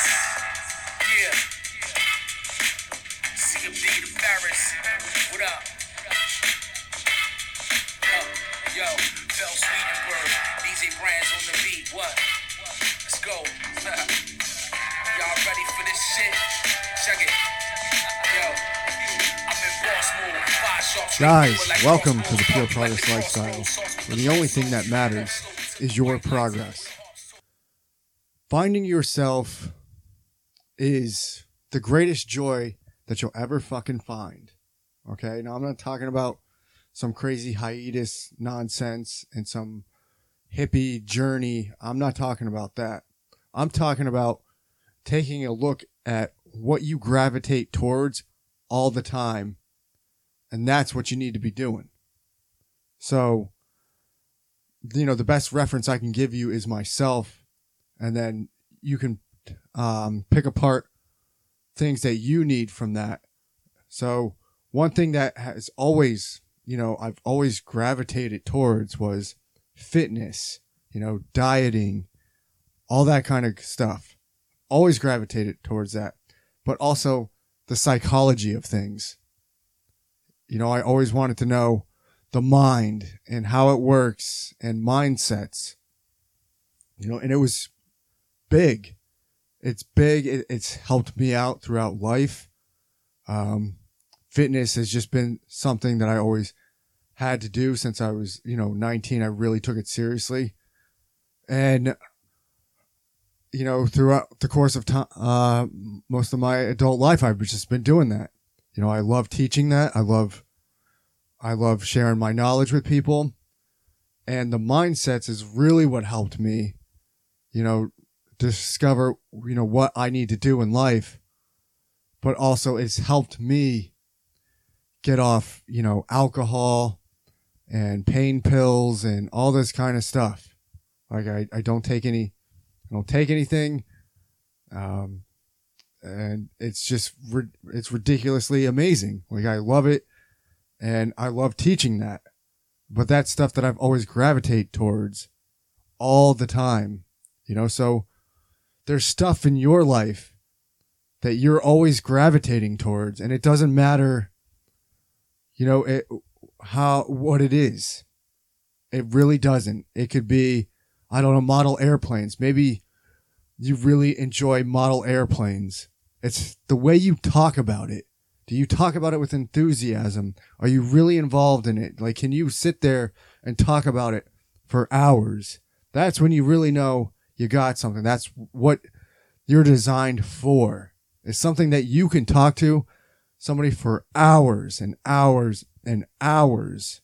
Yeah. CMD to Paris. What up? Yo, yo, Phil Swedenberg. DJ Brands on the beat. What? Let's go. Y'all ready for this shit? Check it. Yo. I'm in boss mode. Five sharp Guys, welcome to the. Pure Progress Lifestyle, where the only thing that matters is your progress. Finding yourself is the greatest joy that you'll ever fucking find. Okay? Now, I'm not talking about some crazy hiatus nonsense and some hippie journey. I'm not talking about that. I'm talking about taking a look at what you gravitate towards all the time. And that's what you need to be doing. So, you know, the best reference I can give you is myself. And then you can um, pick apart things that you need from that. So, one thing that has always, you know, I've always gravitated towards was fitness, you know, dieting, all that kind of stuff. Always gravitated towards that. But also the psychology of things. You know, I always wanted to know the mind and how it works and mindsets. You know, and it was big. It's big. It, it's helped me out throughout life. Um, fitness has just been something that I always had to do since I was, you know, 19. I really took it seriously. And, you know, throughout the course of time, uh, most of my adult life, I've just been doing that. You know, I love teaching that. I love, I love sharing my knowledge with people. And the mindsets is really what helped me, you know, discover, you know, what I need to do in life. But also it's helped me get off, you know, alcohol and pain pills and all this kind of stuff. Like I, I don't take any, I don't take anything. Um, and it's just, it's ridiculously amazing. Like I love it and I love teaching that. But that's stuff that I've always gravitate towards all the time, you know? So there's stuff in your life that you're always gravitating towards and it doesn't matter, you know, it, how, what it is. It really doesn't. It could be, I don't know, model airplanes. Maybe you really enjoy model airplanes. It's the way you talk about it. Do you talk about it with enthusiasm? Are you really involved in it? Like, can you sit there and talk about it for hours? That's when you really know you got something. That's what you're designed for. It's something that you can talk to somebody for hours and hours and hours.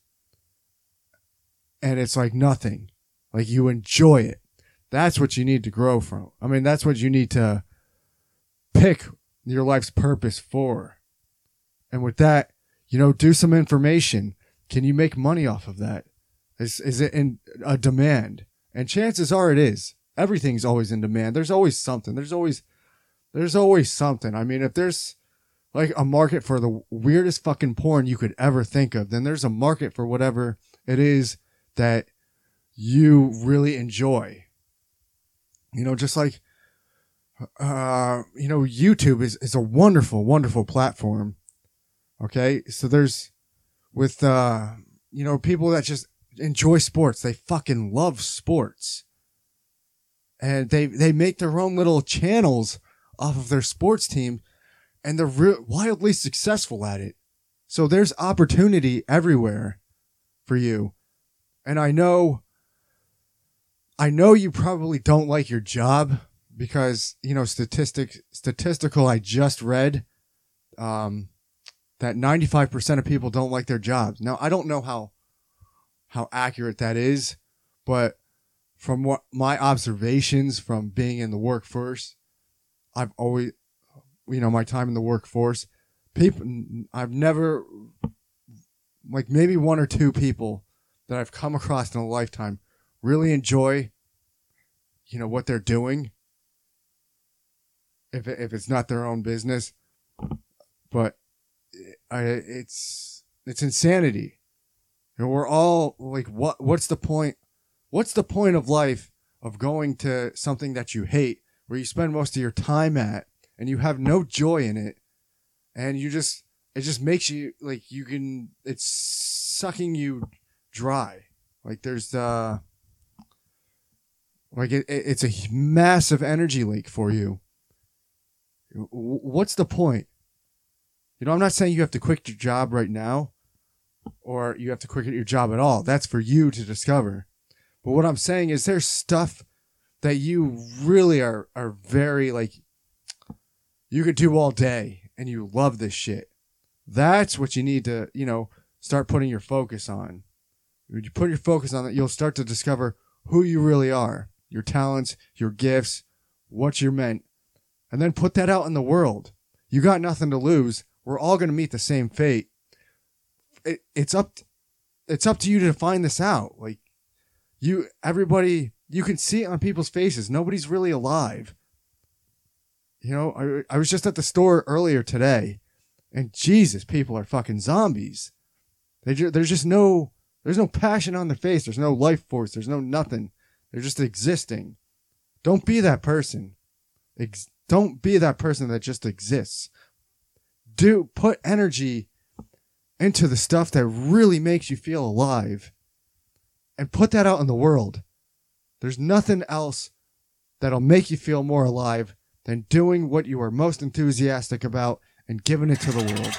And it's like nothing. Like you enjoy it. That's what you need to grow from. I mean, that's what you need to pick your life's purpose for. And with that, you know, do some information. Can you make money off of that? Is, is it in a demand? And chances are it is. Everything's always in demand. There's always something. There's always, there's always something. I mean, if there's like a market for the weirdest fucking porn you could ever think of, then there's a market for whatever it is that you really enjoy. You know, just like, uh, you know, YouTube is, is a wonderful, wonderful platform. Okay. So there's with, uh, you know, people that just enjoy sports. They fucking love sports. And they, they make their own little channels off of their sports team and they're re- wildly successful at it. So there's opportunity everywhere for you. And I know, I know you probably don't like your job because, you know, statistic, statistical I just read, um, that 95% of people don't like their jobs. Now, I don't know how, how accurate that is, but from what my observations from being in the workforce, I've always, you know, my time in the workforce, people, I've never, like maybe one or two people that I've come across in a lifetime really enjoy, you know, what they're doing. If, if it's not their own business, but I, it's, it's insanity. Know, we're all like, what, what's the point? What's the point of life of going to something that you hate where you spend most of your time at and you have no joy in it and you just it just makes you like you can it's sucking you dry. Like there's uh like it, it's a massive energy leak for you. What's the point? You know i'm not saying you have to quit your job right now or you have to quit your job at all. That's for you to discover but what i'm saying is there's stuff that you really are are very like you could do all day and you love this shit. That's what you need to, you know, start putting your focus on. When you put your focus on it, you'll start to discover who you really are, your talents, your gifts, what you're meant, and then put that out in the world. You got nothing to lose. We're all going to meet the same fate. It, it's up, it's up to you to find this out. Like you, everybody, you can see it on people's faces. Nobody's really alive. You know, I, I was just at the store earlier today, and Jesus, people are fucking zombies. They ju- there's just no there's no passion on their face. There's no life force. There's no nothing. They're just existing. Don't be that person. Ex- don't be that person that just exists. Do put energy into the stuff that really makes you feel alive and put that out in the world. There's nothing else that'll make you feel more alive than doing what you are most enthusiastic about and giving it to the world.